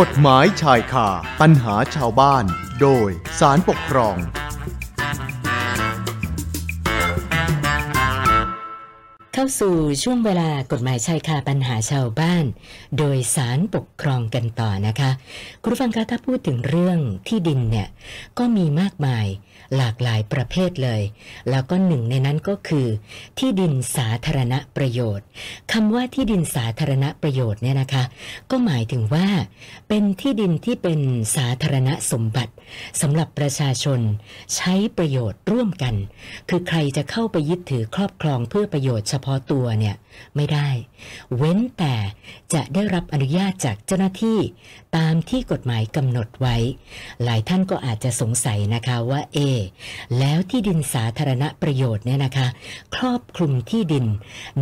กฎหมายชายคาปัญหาชาวบ้าน โดยสารปกครอง เข้าสู่ช่วงเวลากฎหมายชายคาปัญหาชาวบ้าน โดยสารปกครองกันต่อนะคะ คุณผู้ฟังคะถ้าพูดถึงเรื่องที่ดินเนี่ยก็มีมากมาย หลากหลายประเภทเลย แล้วก็หนึ่งในนั้นก็คือ ที่ดินสาธารณประโยชน์คำว่าที่ดินสาธารณประโยชน์เนี่ยนะคะ ก็หมายถึงว่า เป็นที่ดินที่เป็นสาธารณสมบัติสำหรับประชาชน ใช้ประโยชน์ร่วมกัน คือใครจะเข้าไปยึดถือครอบครองเพื่อประโยชน์เฉพาะตัวเนี่ยไม่ได้ เว้นแต่จะได้รับอนุญาตจากเจ้าหน้าที่ ตามที่กฎหมายกำหนดไว้ หลายท่านก็อาจจะสงสัยนะคะว่าเอแล้วที่ดินสาธารณประโยชน์เนี่ยนะคะ ครอบคลุมที่ดิน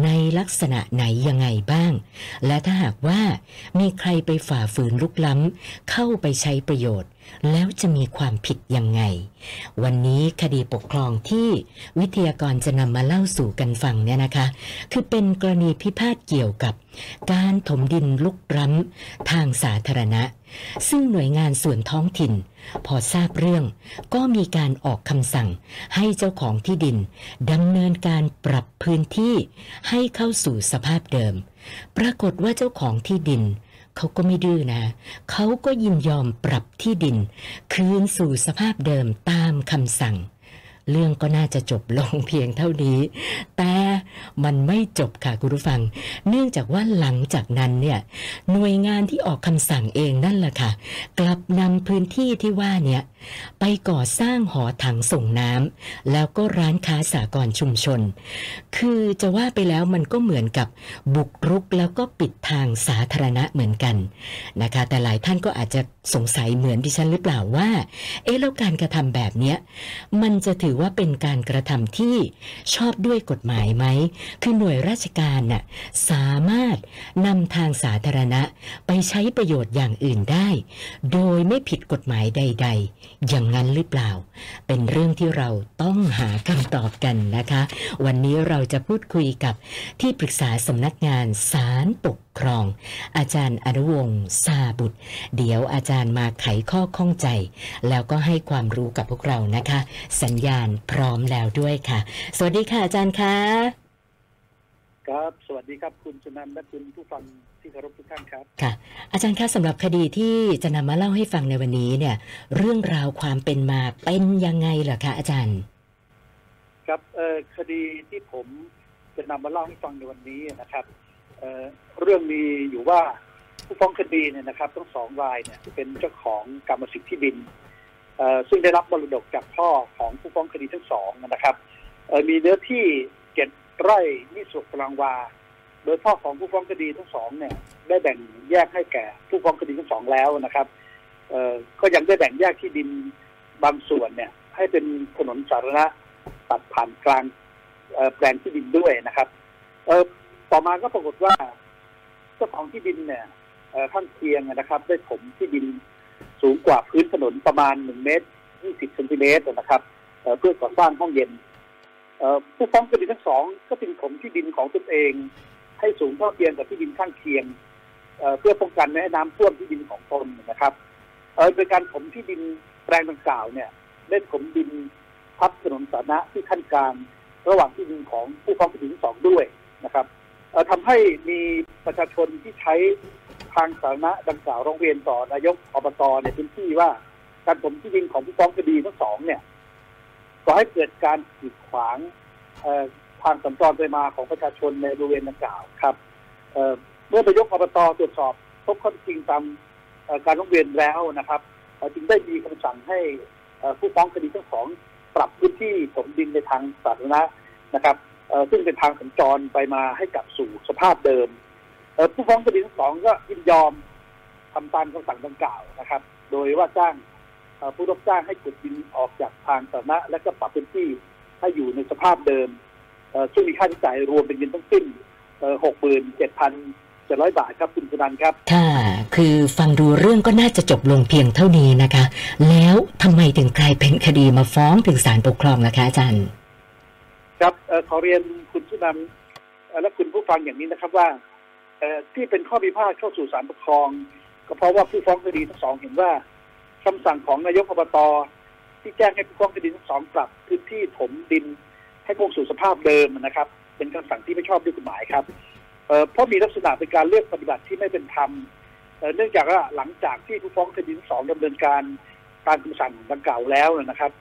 ในลักษณะไหนยังไงบ้าง และถ้าหากว่ามีใครไปฝ่าฝืนลุกล้ำเข้าไปใช้ประโยชน์แล้วจะมีความผิดยังไง วันนี้คดีปกครองที่วิทยากรจะนำมาเล่าสู่กันฟังเนี่ยนะคะ คือเป็นกรณีพิพาทเกี่ยวกับ การถมดินลุกร้ำทางสาธารณะ ซึ่งหน่วยงานส่วนท้องถิ่น พอทราบเรื่อง ก็มีการออกคำสั่งให้เจ้าของที่ดินดำเนินการปรับพื้นที่ให้เข้าสู่สภาพเดิม ปรากฏว่าเจ้าของที่ดินเขาก็ไม่ดื้อนะ เขาก็ยินยอมปรับที่ดิน คืนสู่สภาพเดิมตามคำสั่ง เรื่องก็น่าจะจบลงเพียงเท่านี้ แต่มันไม่จบค่ะคุณผู้ฟัง เนื่องจากว่าหลังจากนั้นเนี่ยหน่วยงานที่ออกคำสั่งเองนั่นแหละค่ะ กลับนำพื้นที่ที่ว่าเนี่ยไปก่อสร้างหอถังส่งน้ำแล้วก็ร้านค้าสากรชุมชน คือจะว่าไปแล้วมันก็เหมือนกับบุกรุกแล้วก็ปิดทางสาธารณะเหมือนกันนะคะ แต่หลายท่านก็อาจจะสงสัยเหมือนดิฉันหรือเปล่าว่า เอ๊ะแล้วการกระทำแบบเนี้ยมันจะถือว่าเป็นการกระทำที่ชอบด้วยกฎหมายไหม คือหน่วยราชการน่ะสามารถนำทางสาธารณะไปใช้ประโยชน์อย่างอื่นได้ โดยไม่ผิดกฎหมายใด ๆ อย่างนั้นหรือเปล่า เป็นเรื่องที่เราต้องหาคำตอบกันนะคะ วันนี้เราจะพูดคุยกับที่ปรึกษาสำนักงานศาลปกครอง อาจารย์อนุวงศ์ซาบุตร เดี๋ยวอาจารย์มาไขข้อข้องใจ แล้วก็ให้ความรู้กับพวกเรานะคะ สัญญาณพร้อมแล้วด้วยค่ะ สวัสดีค่ะอาจารย์คะครับ สวัสดีครับคุณสุนันท์และคุณผู้ฟังที่เคารพทุกท่านครับค่ะ อาจารย์คะสำหรับคดีที่จะนำมาเล่าให้ฟังในวันนี้เนี่ย เรื่องราวความเป็นมาเป็นยังไงเหรอคะอาจารย์ ครับเอ่อคดีที่ผมจะนำมาเล่าให้ฟังในวันนี้นะครับ เรื่องมีอยู่ว่าผู้ฟ้องคดีเนี่ยนะครับทั้งสองรายเนี่ยเป็นเจ้าของกรรมสิทธิ์ที่ดินอ่อซึ่งได้รับมรดกจากพ่อของผู้ฟ้องคดีทั้งสองนะครับมีเนื้อที่เจ็ดไร่นิสุกลางวา โดยพ่อของผู้ฟ้องคดีทั้งสองเนี่ย ได้แบ่งแยกให้แก่ผู้ฟ้องคดีทั้งสองแล้วนะครับเอ่อก็ยังได้แบ่งแยกที่ดินบางส่วนเนี่ย ให้เป็นถนนสาธารณะตัดผ่านกลางแปลงที่ดินด้วยนะครับเออ ต่อมาก็ปรากฏว่าเจ้าของที่ดินเนี่ยข้างเคียงนะครับ ได้ถมที่ดินสูงกว่าพื้นถนนประมาณหนึ่งเมตรยี่สิบเซนติเมตรนะครับเพื่อก่อสร้างห้องเย็นผู้ฟ้องคดีทั้งสองก็จึงถมที่ดินของตนเอง ให้สูงเท่าเทียมกับที่ดินข้างเคียงเพื่อป้องกันไม่ให้น้ำท่วมที่ดินของตนนะครับเออโดยการถมที่ดินแปลงดังกล่าวเนี่ย ได้ถมดินทับถนนสาธารณะที่ขั้นกลางระหว่างที่ดินของผู้ฟ้องคดีทั้งสองด้วยนะครับ ทำให้มีประชาชนที่ใช้ทางสาธารณะดังกล่าวร้องเรียนต่อนายกอบตในพื้นที่ว่า การถมที่ดินของผู้ฟ้องคดีทั้งสองเนี่ยก่อให้เกิดการกีดขวางทางสัญจรไปมาของประชาชนในบริเวณดังกล่าวครับเมื่อนายกอบตตรวจสอบพบข้อจริงตามการร้องเรียนแล้วนะครับจึงได้มีคำสั่งให้ผู้ฟ้องคดีทั้งสอง ปรับพื้นที่ถมดินในทางสาธารณะนะครับ ซึ่งเป็นทางสัญจรไปมาให้กลับสู่สภาพเดิมเอ่อผู้ฟ้องคดีทั้งสองก็ยินยอมทำตามคำสั่งดังกล่าวนะครับ โดยว่าจ้างผู้รับจ้างให้ขุดดินออกจากทางสาธารณะและก็ปรับพื้นที่ให้อยู่ในสภาพเดิมเอ่อซึ่งมีค่าใช้จ่ายรวมเป็นเงินทั้งสิ้นหกหมื่นเจ็ดพันเจ็ดร้อยบาทครับคุณสุนันครับ ค่ะ คือฟังดูเรื่องก็น่าจะจบลงเพียงเท่านี้นะคะ แล้วทำไมถึงกลายเป็นคดีมาฟ้องถึงศาลปกครองล่ะคะอาจารย์ ครับเขอเรียนคุณสุนันท์เอ่อและคุณผู้ฟังอย่างนี้นะครับว่าที่เป็นข้อพิพาทเข้าสู่ศาลปกครอง ก็เพราะว่าผู้ฟ้องคดีทั้งสองเห็นว่าคำสั่งของนายกอบตที่แจ้งให้ผู้ฟ้องคดีทั้งสองปรับพื้นที่ถมดินให้คงสู่สภาพเดิมนะครับ เป็นคำสั่งที่ไม่ชอบด้วยกฎหมายครับเพราะมีลักษณะเป็นการเลือกปฏิบัติที่ไม่เป็นธรรมเนื่องจากว่าหลังจากที่ผู้ฟ้องคดีทั้งสองดำเนินการตามคำสั่งดังกล่าวแล้วนะครับ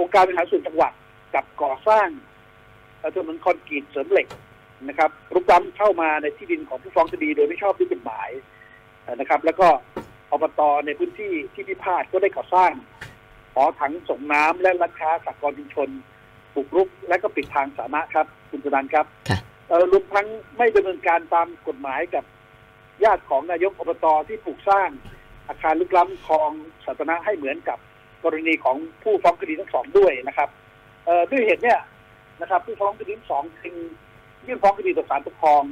องค์การบริหารส่วนจังหวัดกับก่อสร้าง ถนนคอนกรีตเสริมเหล็กนะครับรุกล้ำเข้ามาในที่ดินของผู้ฟ้องคดีโดยไม่ชอบด้วยกฎหมายเอ่อนะครับ แล้วก็อบตในพื้นที่ที่พิพาทก็ได้ก่อสร้างหอถังส่งน้ำและร้านค้าสากลชุมชนบุกรุก และก็ปิดทางสาธารณะครับ คุณสุนันท์ครับค่ะเอ่อรวมทั้งไม่ดำเนินการตามกฎหมายกับญาติของนายกอบตที่ปลูกสร้าง อาคารลึกล้ำคลองสาธารณะให้เหมือนกับกรณีของผู้ฟ้องคดีทั้งสองด้วยนะครับเอ่อด้วยเหตุเนี่ย นะครับผู้ฟ้องคดีทั้งสองจึงยื่นฟ้องคดีต่อศาลปกครอง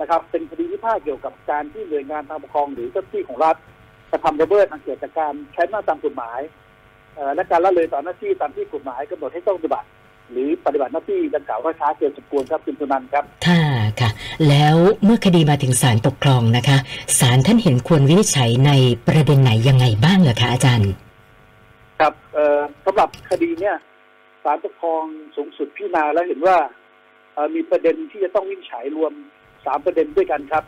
นะครับ เป็นคดีพิพาทเกี่ยวกับการที่หน่วยงานทางปกครองหรือเจ้าหน้าที่ของรัฐกระทำระเบิดอันเกิดจากการใช้อำนาจตามกฎหมายเอ่อและการละเลยต่อหน้าที่ตามที่กฎหมายกำหนดให้ต้องปฏิบัติ หรือปฏิบัติหน้าที่ดังกล่าวว่าช้าเกินสมควรครับคุณสุนันท์ครับค่ะค่ะ แล้วเมื่อคดีมาถึงศาลปกครองนะคะศาลท่านเห็นควรวินิจฉัยในประเด็นไหนยังไงบ้างเหรอคะอาจารย์ ครับเอ่อสำหรับคดีเนี่ย ศาลปกครองสูงสุดพิจารณาแล้วเห็นว่ามีประเด็นที่จะต้องวินิจฉัยรวมสามประเด็นด้วยกันครับ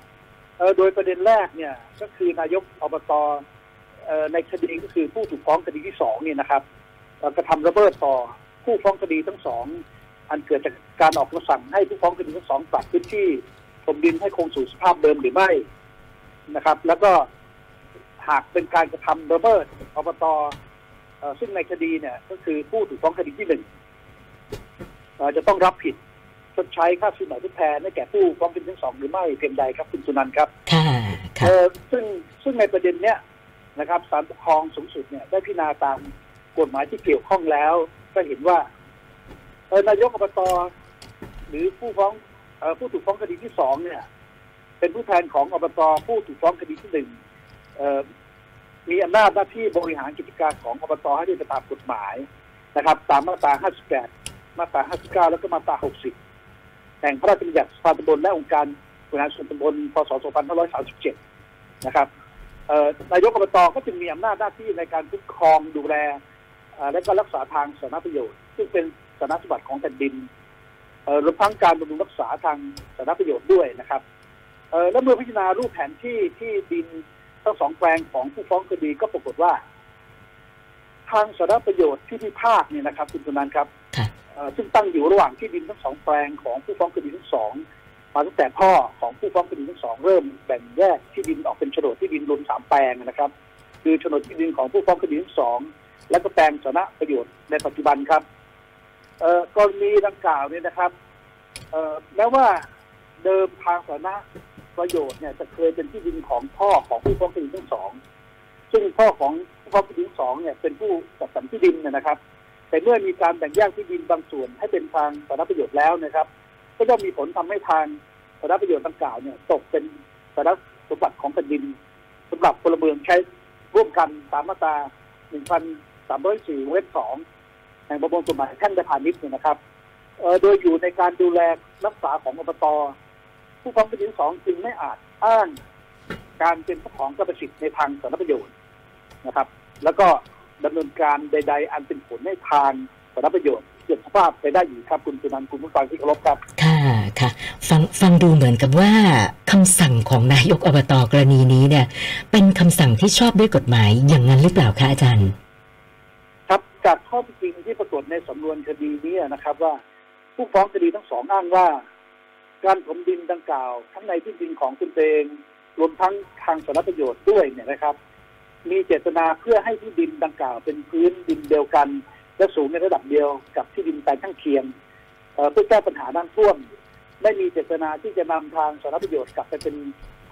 โดยประเด็นแรกเนี่ยก็คือนายกอบตอในคดีก็คือผู้ถูกฟ้องคดีที่สองเนี่ยนะครับกระทำระเบิดต่อผู้ฟ้องคดีทั้งสองอันเกิดจากการออกคำสั่งให้ผู้ฟ้องคดีทั้งสองปรับพื้นที่ถมดินให้คงสู่สภาพเดิมหรือไม่นะครับ แล้วก็หากเป็นการกระทำระเบิดอบต ซึ่งในคดีเนี่ย ก็คือผู้ถูกฟ้องคดีที่หนึ่งเอ่อจะต้องรับผิดชดใช้ค่าสินไหมทดแทนให้แก่ผู้ฟ้องคดีทั้งสองหรือไม่เพียงใดครับคุณสุนันท์ครับค่ะค่ะเออซึ่งซึ่งในประเด็นเนี้ยนะครับศาลปกครองสูงสุดเนี่ยได้พิจารณาตามกฎหมายที่เกี่ยวข้องแล้ว ก็เห็นว่าเออนายกอบตหรือผู้ฟ้องเอ่อผู้ถูกฟ้องคดีที่สองเนี่ย เป็นผู้แทนของอบตผู้ถูกฟ้องคดีที่หนึ่งเอ่อ มีอำนาจหน้าที่บริหารกิจการของอบตให้เป็นไปตามกฎหมายนะครับ ตามมาตรา 58 มาตรา 59 แล้วก็มาตรา 60 แห่งพระราชบัญญัติสภาตำบลและองค์การบริหารส่วนตำบล พศ 2537 นะครับนายกอบตก็จึงมีอำนาจหน้าที่ในการคุ้มครองดูแลและก็รักษาทางสาธารณประโยชน์ ซึ่งเป็นสาธารณสมบัติของแผ่นดินรวมทั้งการบำรุงรักษาทางสาธารณประโยชน์ด้วยนะครับและเมื่อพิจารณารูปแผนที่ที่ดิน ทั้งสองแปลงของผู้ฟ้องคดีก็ปรากฏว่า ทางสาธารณประโยชน์ที่พิพาทเนี่ยนะครับ คุณสุนันท์ครับค่ะเอ่อซึ่งตั้งอยู่ระหว่างที่ดินทั้งสองแปลงของผู้ฟ้องคดีทั้งสองมาตั้งแต่พ่อของผู้ฟ้องคดีทั้งสองเริ่มแบ่งแยกที่ดินออกเป็นโฉนดที่ดินรวมสามแปลงนะครับ คือโฉนดที่ดินของผู้ฟ้องคดีทั้งสองและก็แปลงสาธารณประโยชน์ในปัจจุบันครับเอ่อกรณีดังกล่าวเนี่ยนะครับเอ่อแม้ว่าเดิมทางสาธารณ ประโยชน์เนี่ยจะเคยเป็นที่ดินของพ่อของผู้ฟ้องคดีทั้งสอง ซึ่งพ่อของผู้ฟ้องคดีทั้งสองเนี่ยเป็นผู้จัดสรรที่ดินนนะครับ แต่เมื่อมีการแบ่งแยกที่ดินบางส่วนให้เป็นทางสาธารณประโยชน์แล้วนะครับ ก็ย่อมมีผลทำให้ทางสาธารณประโยชน์ดังกล่าวเนี่ยตกเป็นสาธารณสมบัติของแผ่นดินสำหรับพลเมืองใช้ร่วมกันตามมาตรา 1,304วงเล็บ2แห่งประมวลกฎหมายแพ่งและพาณิชย์เนี่ยนะครับเออโดยอยู่ในการดูแลรักษาของอบต ผู้ฟ้องคดีทั้งสองจึงไม่อาจอ้างการเป็นเจ้าของกรรมสิทธิ์ในทางสาธารณประโยชน์นะครับ แล้วก็ดำเนินการใด ๆ อันเป็นผลให้ทางสาธารณประโยชน์เกิดสภาพไปได้อยู่ครับคุณสุนันท์คุณผู้ฟังที่เคารพครับ ค่ะค่ะฟังฟังดูเหมือนกับว่าคำสั่งของนายกอบตกรณีนี้เนี่ย เป็นคำสั่งที่ชอบด้วยกฎหมายอย่างนั้นหรือเปล่าคะอาจารย์ ครับจากข้อเท็จจริงที่ปรากฏในสำนวนคดีนี้นะครับว่า ผู้ฟ้องคดีทั้งสองอ้างว่า การถมดินดังกล่าว ทั้งในที่ดินของคุณเองรวมทั้งทางสาธารณประโยชน์ด้วยเนี่ยนะครับ มีเจตนาเพื่อให้ที่ดินดังกล่าว เป็นพื้นดินเดียวกัน และสูงในระดับเดียวกับที่ดินแปลงข้างเคียงเพื่อแก้ปัญหาน้ำท่วม ไม่มีเจตนาที่จะนำทางสาธารณประโยชน์กลับไปเป็น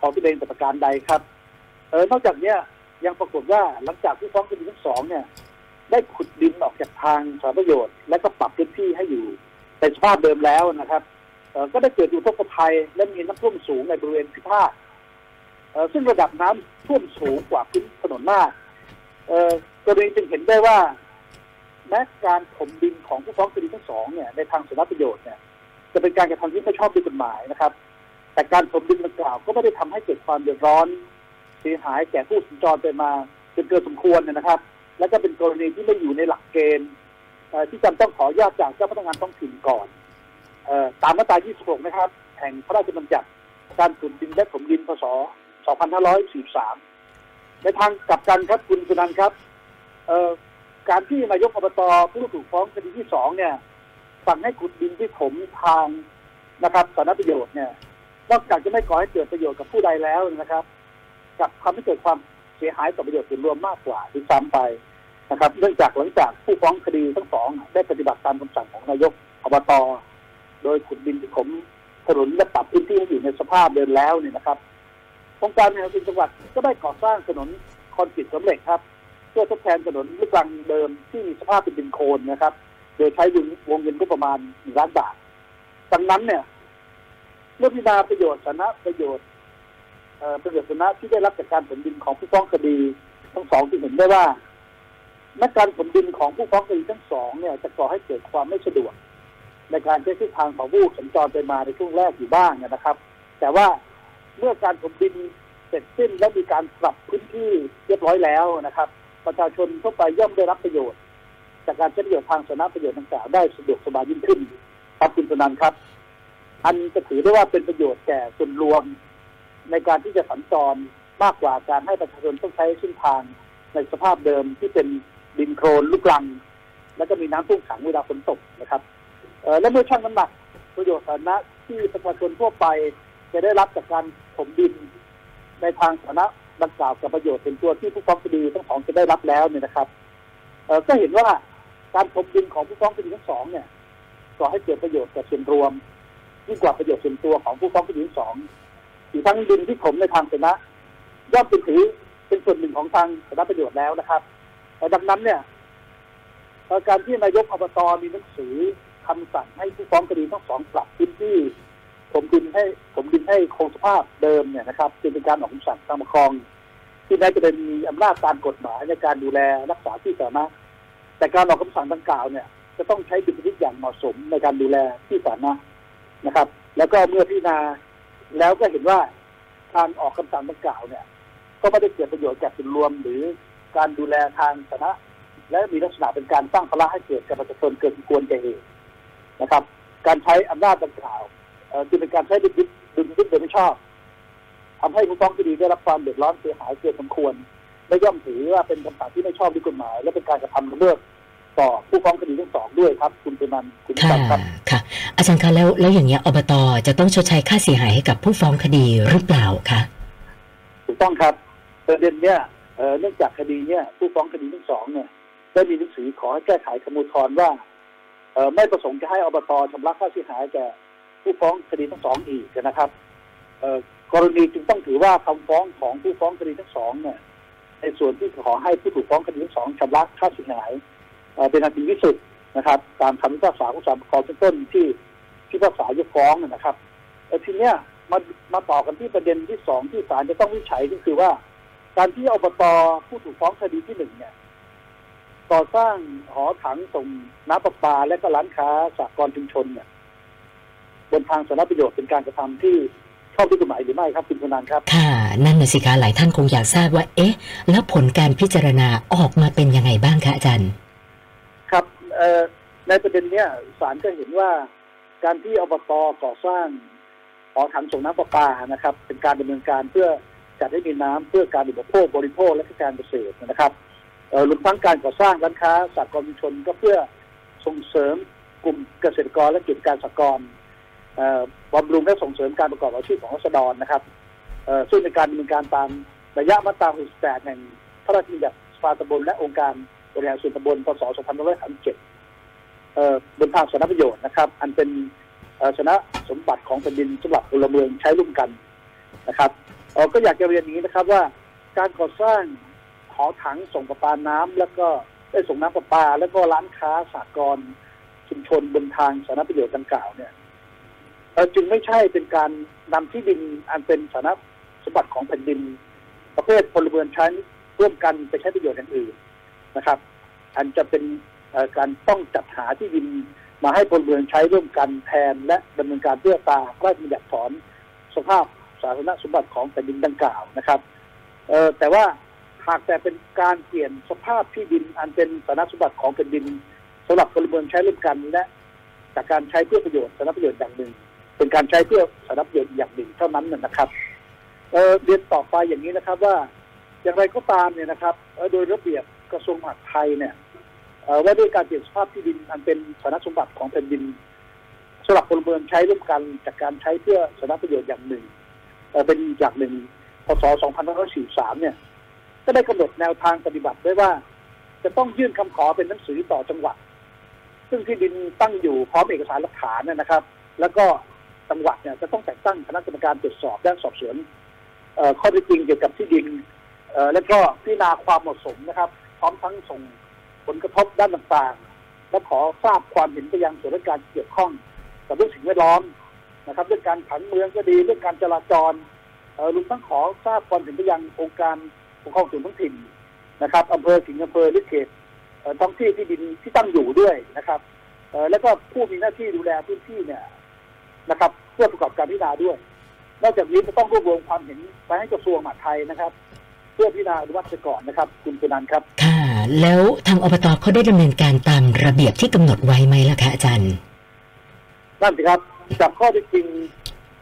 ของตัวเองแต่ประการใดครับเออนอกจากเนี้ยยังปรากฏว่าหลังจากที่ฟ้องคดีทั้งสองเนี่ย ได้ขุดดินออกจากทางสาธารณประโยชน์ และก็ปรับพื้นที่ให้อยู่ในสภาพเดิมแล้วนะครับ ก็ได้เกิดอุทกภัยและมีน้ำท่วมสูงในบริเวณพิพาทซึ่งระดับน้ำท่วมสูงกว่าพื้นถนนมากเอ่อกรณีจึงเห็นได้ว่าแม้การถมดินของผู้ฟ้องคดีทั้งสองเนี่ยในทางสาธารณประโยชน์เนี่ยจะเป็นการกระทำที่ไม่ชอบด้วยกฎหมายนะครับ แต่การถมดินดังกล่าวก็ไม่ได้ทำให้เกิดความเดือดร้อนแสียหายแก่ผู้สัญจรไปมาจนเกินสมควรนะครับ และก็เป็นกรณีที่ไม่อยู่ในหลักเกณฑ์ที่จำต้องขออนุญาตจากเจ้าพนักงานท้องถิ่นก่อน ตามมาตรา 26 นะครับ แห่งพระราชบัญญัติการขุดดินและถมดินพศ 2543 ในทางกลับกันครับคุณสุนันท์ครับการที่นายกอบตผู้ถูกฟ้องคดีที่สองเนี่ยสั่งให้ขุดดินที่ถมทางนะครับสาธารณประโยชน์เนี่ยนอกจากจะไม่ก่อให้เกิดประโยชน์กับผู้ใดแล้วนะครับกับทำให้เกิดความเสียหายต่อประโยชน์ส่วนรวมมากกว่าที่ซ้ำไปนะครับ เนื่องจากหลังจากผู้ฟ้องคดีทั้งสองได้ปฏิบัติตามคำสั่งของนายกอบต โดยขุดดินที่ถมถนนและปรับพื้นที่ให้อยู่ในสภาพเดินแล้วเนี่ยนะครับองค์การแห่งจังหวัดก็ได้ก่อสร้างถนนคอนกรีตสำเร็จครับ เพื่อทดแทนถนนลูกรังเดิมที่มีสภาพเป็นดินโคลนนะครับ โดยใช้วงเงินก็ประมาณหนึ่งล้านบาทดังนั้นเนี่ยเมื่อพิจารณาประโยชน์สาธารณประโยชน์ประโยชน์สาระที่ได้รับจากการผลดินของผู้ฟ้องคดีทั้งสองที่เห็นได้ว่านักการผลดินของผู้ฟ้องคดีทั้งสองเนี่ยจะก่อให้เกิดความไม่สะดวก ในการใช้เส้ทางของผู้สัญจรไปมาในช่วงแรกอยู่บ้างนะครับ แต่ว่าเมื่อการผลดินเสร็จสิ้นและมีการปรับพื้นที่เรียบร้อยแล้วนะครับ ประชาชนทั่วไปย่อมได้รับประโยชน์ จากการใช้ประโยชน์ทางสาธารณประโยชน์ต่างๆได้สะดวกสบายยิ่งขึ้นครับคุณสนันครับ อันจะถือได้ว่าเป็นประโยชน์แก่ส่วนรวม ในการที่จะสัญจรมากกว่าการให้ประชาชนต้องใช้เส้นทางในสภาพเดิมที่เป็นดินโคลนลูกรัง แล้วก็มีน้ำท่วมขังเวลาฝนตกนะครับ และเมื่อชั่งน้ำหนักประโยชน์สาธารณะที่ประชาชนทั่วไปจะได้รับจากการถมดิน ในทางสาธารณะดังกล่าวกับประโยชน์เป็นตัวที่ผู้ฟ้องคดีทั้งสองจะได้รับแล้วเนี่ยนะครับก็เห็นว่าการถมดินของผู้ฟ้องคดีทั้งสองเนี่ยก่อให้เกิดประโยชน์แก่ส่วนรวมยิ่งกว่าประโยชน์ส่วนตัวของผู้ฟ้องคดีทั้งสองอีกทั้งดินที่ถมในทางสาธารณะย่อมเป็นถือเป็นส่วนหนึ่งของทางสาธารณประโยชน์แล้วนะครับดังนั้นเนี่ยการที่นายกอบตมีหนังสือ คำสั่งให้ผู้ฟ้องคดีทั้งสองปรับพื้นที่ผมดินให้ผมดินให้คงสภาพเดิมเนี่ยนะครับจึงเป็นการออกคำสั่งตามปกครอง ที่แม้จะเป็นมีอำนาจตามกฎหมายในการดูแลรักษาที่สาธารณะแต่การออกคำสั่งดังกล่าวเนี่ย จะต้องใช้ดุลพินิจอย่างเหมาะสมในการดูแลที่สาธารณะนะครับ แล้วก็เมื่อพิจารณาแล้วก็เห็นว่าการออกคำสั่งดังกล่าวเนี่ย ก็ไม่ได้เกิดประโยชน์แก่ส่วนรวม หรือการดูแลทางสาธารณะและมีลักษณะเป็นการสร้างภาระให้เกิดกับประชาชนเกินควรแก่เหตุ นะครับ การใช้อำนาจดังกล่าวจึงเป็นการใช้ดุลพิดุลพิโดยไม่ชอบทำให้ผู้ฟ้องคดีได้รับความเดือดร้อนเสียหายเกินสมควรและย่อมถือว่าเป็นคำสั่งที่ไม่ชอบด้วยกฎหมาย และเป็นการกระทำละเมิดต่อผู้ฟ้องคดีทั้งสองด้วยครับ คุณเป็นนันคุณจัครับค่ะ อาจารย์คะแล้วแล้วอย่างเงี้ยอบตจะต้องชดใช้ค่าเสียหายให้กับผู้ฟ้องคดีหรือเปล่าคะถูกต้องครับประเด็นเนี้ยเนื่องจากคดีเนี้ยผู้ฟ้องคดีทั้งสองเนี่ยได้มีหนังสือขอให้แก้ไขคำมูลทรว่า ไม่ประสงค์จะให้อบตชำระค่าเสียหายแก่ผู้ฟ้องคดีทั้งสองอีกนะครับกรณีจึงต้องถือว่าคำฟ้องของผู้ฟ้องคดีทั้งสองเนี่ยในส่วนที่ขอให้ผู้ถูกฟ้องคดีทั้งสองชำระค่าเสียหายเป็นอันดีที่สุดนะครับ ตามคำพิพากษาของศาลปกครองชั้นต้นที่พิพากษายกฟ้องนะครับแต่ทีเนี้ยมามาต่อกันที่ประเด็นที่สองที่ศาลจะต้องวิจัยก็คือว่า การที่อบตผู้ถูกฟ้องคดีที่หนึ่งเนี่ย ก่อสร้างหอถังส่งน้ำประปาและก็ร้านค้าสากลชุมชนเนี่ยบนทางสาธารณประโยชน์เป็นการกระทำที่ชอบด้วยกฎหมายหรือไม่ครับคุณพนันครับ ค่ะ นั่นนะสิคะหลายท่านคงอยากทราบว่า เอ๊ะ แล้วผลการพิจารณาออกมาเป็นยังไงบ้างคะอาจารย์ ครับในประเด็นเนี้ยศาลก็เห็นว่า การที่อบตก่อสร้างหอถังส่งน้ำประปานะครับ เป็นการดำเนินการเพื่อจัดให้มีน้ำเพื่อการอุปโภคบริโภคและการเกษตรนะครับ รวมทั้งการก่อสร้างร้านค้าสากลชุมชนก็เพื่อส่งเสริมกลุ่มเกษตรกรและกิจการสากลบำรุงและส่งเสริมการประกอบอาชีพของรัษฎรนะครับซึ่งในการดำเนินการตามระยะมาตรา68แห่งพระราชบัญญัติสภาตำบลและองค์การบริหารส่วนตำบลพศ2537บนทางสารประโยชน์นะครับ อันเป็นชนะสมบัติของแผ่นดินสำหรับพลเมืองใช้ร่วมกันนะครับก็อยากจะเรียนนี้นะครับว่าการก่อสร้าง หอถังส่งประปาน้ำแล้วก็ได้ส่งน้ำประปา แล้วก็ร้านค้าสากลชุมชนบนทางสาธารณประโยชน์ดังกล่าวเนี่ยจึงไม่ใช่เป็นการนำที่ดินอันเป็นสาธารณสมบัติของแผ่นดิน ประเภทพลเมืองใช้ร่วมกันไปใช้ประโยชน์อย่างอื่นนะครับ อันจะเป็นการต้องจัดหาที่ดินมาให้พลเมืองใช้ร่วมกันแทน และดำเนินการเพื่อตาพระราชบัญญัติถอนสภาพสาธารณสมบัติของแผ่นดินดังกล่าวนะครับเออแต่ว่า หากแต่เป็นการเปลี่ยนสภาพที่ดินอันเป็นสารณสมบัติของแผ่นดินสำหรับพลเมืองใช้ร่วมกันและจากการใช้เพื่อประโยชน์สารณประโยชน์อย่างหนึ่ง เป็นการใช้เพื่อสารณประโยชน์อย่างหนึ่งเท่านั้นนะนะครับเออเรียนต่อไปอย่างนี้นะครับว่าอย่างไรก็ตามเนี่ยนะครับโดยระเบียบกระทรวงมหาดไทยเนี่ยเอ่อว่าด้วยการเปลี่ยนสภาพที่ดินอันเป็นสารณสมบัติของแผ่นดินสำหรับพลเมืองใช้ร่วมกันจากการใช้เพื่อสารณประโยชน์อย่างหนึ่งเออเป็นอย่างหนึ่งพศ 2543 เนี่ย ก็ได้กำหนดแนวทางปฏิบัติไว้ว่า จะต้องยื่นคำขอเป็นหนังสือต่อจังหวัด ซึ่งที่ดินตั้งอยู่พร้อมเอกสารหลักฐานนนะครับ แล้วก็จังหวัดเนี่ยจะต้องแต่งตั้งคณะกรรมการตรวจสอบด้านสอบสวนข้อเท็จจริงเกี่ยวกับที่ดินแล้วก็พิจารณาความเหมาะสมนะครับ พร้อมทั้งส่งผลกระทบด้านต่างๆ และขอทราบความเห็นไปยังส่วนราชการเกี่ยวข้อง กับเรื่องสิ่งแวดล้อมนะครับเรื่องการผังเมืองก็ดีเรื่องการจราจรรวมทั้งขอทราบความเห็นไปยังองค์การ ปกครองส่วนท้องถิ่นนะครับอำเภอสิงห์อำเภอหรือเขตเอ่อท้องที่ที่ดินที่ตั้งอยู่ด้วยนะครับเอ่อแล้วก็ผู้มีหน้าที่ดูแลพื้นที่เนี่ยนะครับ เพื่อประกอบการพิจารณาด้วย นอกจากนี้จะต้องรวบรวมความเห็นไปให้กระทรวงมหาดไทยนะครับ เพื่อพิจารณาอนุมัติก่อนนะครับ คุณสุนันท์ครับ ค่ะ แล้วทางอบตเขาได้ดำเนินการตามระเบียบที่กำหนดไว้ไหมล่ะคะอาจารย์นั่นสิครับจากข้อเท็จจริง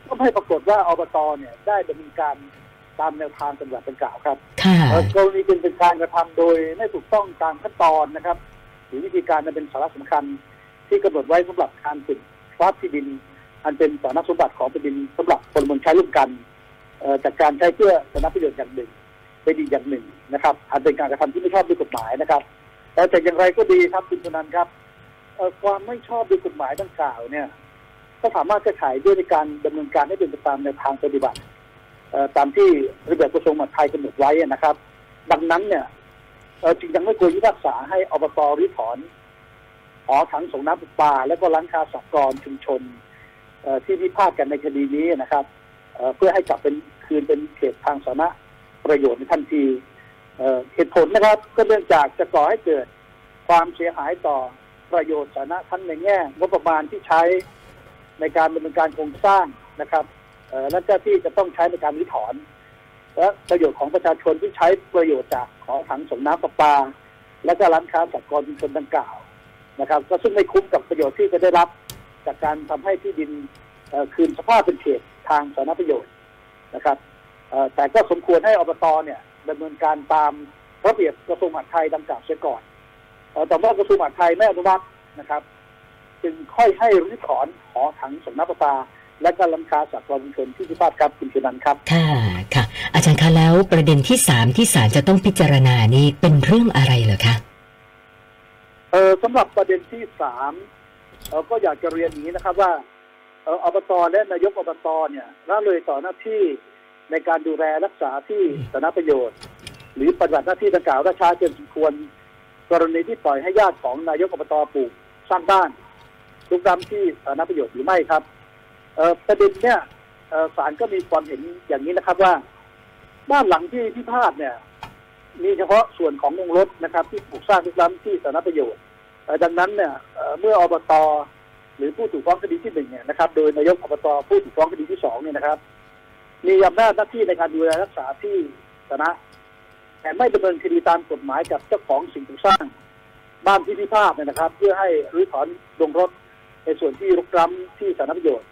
ก็ให้ปรากฏว่าอบตเนี่ยได้ดำเนินการ ตามแนวทางปฏิบัติดังกล่าวครับค่ะเอ่อกรณีจึงเป็นการกระทำโดยไม่ถูกต้องตามขั้นตอนนะครับ หรือวิธีการนั้นเป็นสาระสำคัญ ที่กำหนดไว้สำหรับการปิดทรัพย์ที่ดิน อันเป็นสาธารณสมบัติของแผ่นดินสำหรับพลเมืองใช้ร่วมกันเอ่อจากการใช้เพื่อสาธารณประโยชน์อย่างหนึ่งเป็นอีกอย่างหนึ่งนะครับอันเป็นการกระทำที่ไม่ชอบด้วยกฎหมายนะครับแต่แต่อย่างไรก็ดีครับคุณชนันท์ครับเอ่อความไม่ชอบด้วยกฎหมายดังกล่าวเนี่ย ก็สามารถแก้ไขด้วยในการดำเนินการให้เป็นไปตามแนวทางปฏิบัติเอ่อ ตามที่ระเบียบกระทรวงมหาดไทยกำหนดไว้นะครับ ดังนั้นเนี่ยจึงยังไม่ควรพิพากษาให้อบตริถอนหอถังส่งน้ำประปา และก็ร้านค้าสหกรณ์ชุมชนที่พิพาทกันในคดีนี้นะครับเเพื่อให้กลับเป็นคืนเป็นเขตทางสาธารณประโยชน์ในทันทีเเหตุผลนะครับ ก็เนื่องจากจะก่อให้เกิดความเสียหายต่อประโยชน์สาธารณะทั้งในแง่งบประมาณที่ใช้ในการดำเนินการโครงสร้างนะครับ และเจ้าที่จะต้องใช้ในการรื้อถอน และประโยชน์ของประชาชนที่ใช้ประโยชน์จากขอถังส่งน้ำประปา และก็ร้านค้าสหกรณ์ชุมชนดังกล่าวนะครับ ก็ซึ่งไม่คุ้มกับประโยชน์ที่จะได้รับ จากการทำให้ที่ดินคืนสภาพเป็นเขตทางสาธารณประโยชน์นะครับแต่ก็สมควรให้อบตเนี่ยดำเนินการตามระเบียบกระทรวงมหาดไทยดังกล่าวเสียก่อนเอ่อแต่ว่ากระทรวงมหาดไทยไม่อนุมัตินะครับ จึงค่อยให้รื้อถอนหอถังส่งน้ำประปา และก็ร้านค้าสหกรณ์ชุมชนที่พิพาทครับคุณชนันท์ครับค่ะค่ะ อาจารย์คะแล้วประเด็นที่สามที่ศาลจะต้องพิจารณานี่เป็นเรื่องอะไรเหรอคะเออสำหรับประเด็นที่สามเออก็อยากจะเรียนอย่างนี้นะครับว่าเอออบตและนายกอบตเนี่ยละเลยต่อหน้าที่ในการดูแลรักษาที่สาธารณประโยชน์ หรือปฏิบัติหน้าที่ดังกล่าวราช้าเกินสมควร กรณีที่ปล่อยให้ญาติของนายกอบตปลูกสร้างบ้านลุกล้ำที่สาธารณประโยชน์หรือไม่ครับเออ ประเด็นเนี่ยศาลก็มีความเห็นอย่างนี้นะครับว่า บ้านหลังที่พิพาทเนี่ย มีเฉพาะส่วนของวงรถนะครับ ที่ปลูกสร้างลุกล้ำที่สาธารณประโยชน์ดังนั้นเนี่ยเมื่ออบตหรือผู้ถูกฟ้องคดีที่หนึ่งเนี่ยนะครับ โดยนายกอบตผู้ถูกฟ้องคดีที่สองเนี่ยนะครับ มีอำนาจหน้าที่ในการดูแลรักษาที่สาธารณะแต่ไม่ดำเนินคดีตามกฎหมายกับเจ้าของสิ่งปลูกสร้าง บ้านที่พิพาทเนี่ยนะครับ เพื่อให้รื้อถอนลงรถในส่วนที่รุกล้ำที่สาธารณประโยชน์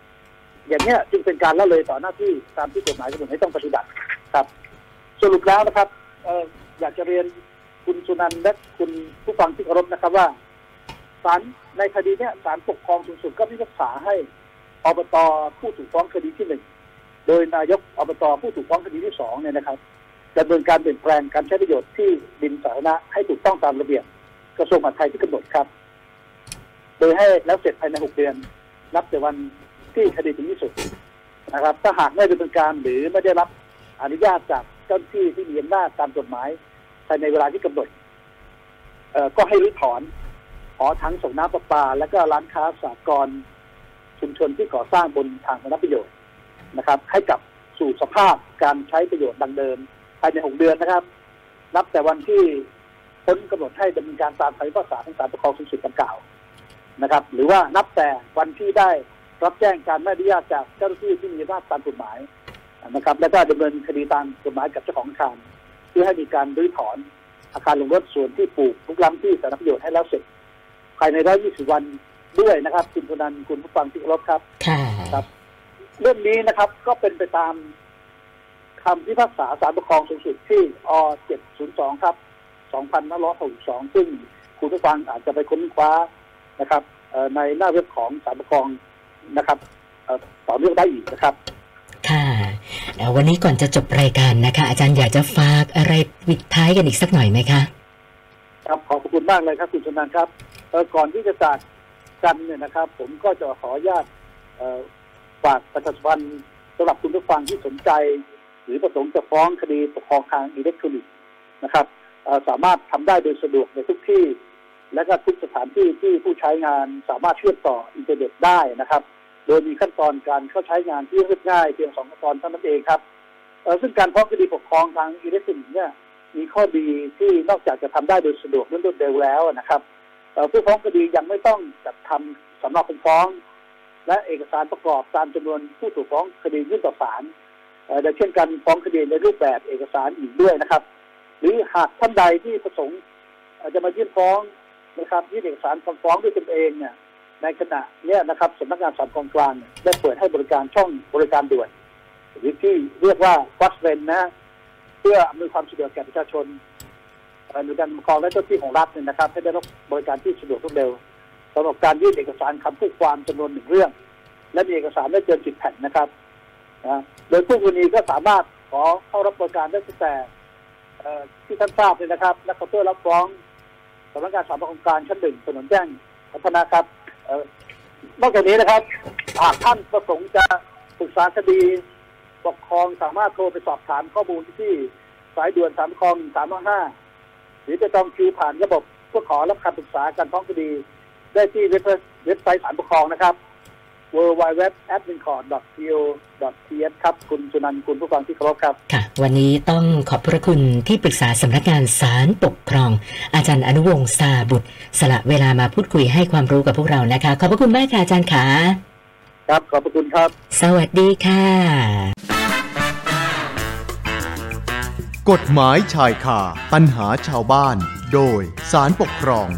อย่างเนี้ยจึงเป็นการละเลยต่อหน้าที่ตามที่กฎหมายกำหนดให้ต้องปฏิบัติครับ สรุปแล้วนะครับเอออยากจะเรียนคุณสุนันท์และคุณผู้ฟังที่เคารพนะครับว่าศาลในคดีเนี้ยศาลปกครองสูงสุดก็พิพากษาให้อบตผู้ถูกฟ้องคดีที่หนึ่งโดยนายกอบตผู้ถูกฟ้องคดีที่สองเนี่ยนะครับดำเนินการเปลี่ยนแปลงการใช้ประโยชน์ที่ดินสาธารณะให้ถูกต้องตามระเบียบกระทรวงมหาดไทยที่กำหนดครับ โดยให้แล้วเสร็จภายในหกเดือน นับแต่วัน ที่คดีถึงที่สุดนะครับ ถ้าหากไม่ดำเนินการหรือไม่ได้รับอนุญาตจากเจ้าหน้าที่ที่มีอำนาจตามกฎหมายภายในเวลาที่กำหนดเอ่อก็ให้รื้อถอนหอถังส่งน้ำประปา และก็ร้านค้าสากรชุมชนที่ก่อสร้างบนทางสาธารณประโยชน์นะครับ ให้กลับสู่สภาพการใช้ประโยชน์ดังเดิมภายในหกเดือนนะครับ นับแต่วันที่พ้นกำหนดให้ดำเนินการตามคำพิพากษาของศาลปกครองสูงสุดดังกล่าวนะครับ หรือว่านับแต่วันที่ได้ รับแจ้งการไม่อนุญาตจากเจ้าหน้าที่ที่มีอำนาจตามกฎหมายนะครับ แล้วก็ดำเนินคดีตามกฎหมายกับเจ้าของอาคาร เพื่อให้มีการรื้อถอนอาคารลงรถส่วนที่ปลูกลุกล้ำที่สาธารณประโยชน์ให้แล้วเสร็จ ภายใน120วันด้วยนะครับคุณพนันคุณผู้ฟังที่เคารพครับค่ะครับ เรื่องนี้นะครับก็เป็นไปตามคำพิพากษาศาลปกครองสูงสุดที่อ702 ครับ 2562 ซึ่งคุณผู้ฟังอาจจะไปค้นคว้านะครับเอ่อในหน้าเว็บของศาลปกครอง นะครับเอ่อต่อเนื่องได้อีกนะครับ ค่ะเอ่อวันนี้ก่อนจะจบรายการนะคะ อาจารย์อยากจะฝากอะไรปิดท้ายกันอีกสักหน่อยไหมคะ ครับขอบพระคุณมากเลยครับคุณชนันครับเอ่อก่อนที่จะจากกันเนี่ยนะครับ ผมก็จะขออนุญาตเอ่อฝากประชาสัมพันธ์สำหรับคุณผู้ฟังที่สนใจ หรือประสงค์จะฟ้องคดีปกครองทางอิเล็กทรอนิกส์นะครับเอ่อสามารถทำได้โดยสะดวกในทุกที่ และก็ทุกสถานที่ที่ผู้ใช้งานสามารถเชื่อมต่ออินเทอร์เน็ตได้นะครับ โดยมีขั้นตอนการเข้าใช้งานที่เรียบง่ายเพียงสองขั้นตอนเท่านั้นเองครับซึ่งการฟ้องคดีปกครองทางอิเล็กทรอนิกส์เนี่ยมีข้อดีที่นอกจากจะทำได้โดยสะดวกและรวดเร็วแล้วนะครับเอ่อผู้ฟ้องคดียังไม่ต้องจัดทำสำเนาคำฟ้อง และเอกสารประกอบตามจำนวนผู้ถูกฟ้องคดียื่นต่อศาลเอ่อโดยเช่นกันฟ้องคดีในรูปแบบเอกสารอีกด้วยนะครับ หรือหากท่านใดที่ประสงค์จะมายื่นฟ้องนะครับยื่นเอกสารคำฟ้องด้วยตนเองเนี่ย ในขณะนี้นะครับสำนักงานศาลกองกลางได้เปิดให้บริการช่องบริการด่วนหรือที่เรียกว่าฟัสเรนนะเพื่ออำนวยความสะดวกแก่ประชาชนหน่วยงานปกครองและเจ้าหน้าที่ของรัฐเนี่ยนะครับ ให้ได้รับบริการที่สะดวกรวดเร็วสำหรับการยื่นเอกสารคำพูดความจำนวนหนึ่งเรื่อง และมีเอกสารไม่เกินสิบแผ่นนะครับนะโดยผู้กรณีก็สามารถขอเข้ารับบริการได้ตั้งแต่ที่ท่านทราบเลยนะครับ และเคาน์เตอร์รับฟ้องสำนักงานสามปกครองกลารชั้นหนึ่งถนนแจ้งพัฒนาครับ นอกจากนี้นะครับหากท่านประสงค์จะปรึกษาคดีปกครองสามารถโทรไปสอบถามข้อมูลที่สายด่วนสามคลองสามห้าหรือจะจองคิวผ่านระบบเพื่อขอรับคำปรึกษาการฟ้องคดี ได้ที่เว็บเว็บไซต์ศาลปกครองนะครับ w w w a d m i n c o r t c o t h ครับ คุณจุนันท์คุณผู้ฟังที่เคารพครับ ค่ะ วันนี้ต้องขอบพระคุณที่ปรึกษาสำนักงานศาลปกครอง อาจารย์อนุวงศ์ซาบุตร สละเวลามาพูดคุยให้ความรู้กับพวกเรานะคะ ขอบพระคุณมากค่ะอาจารย์ขาครับ ขอบพระคุณครับ สวัสดีค่ะ กฎหมายชายคาปัญหาชาวบ้าน โดยสารปกครอง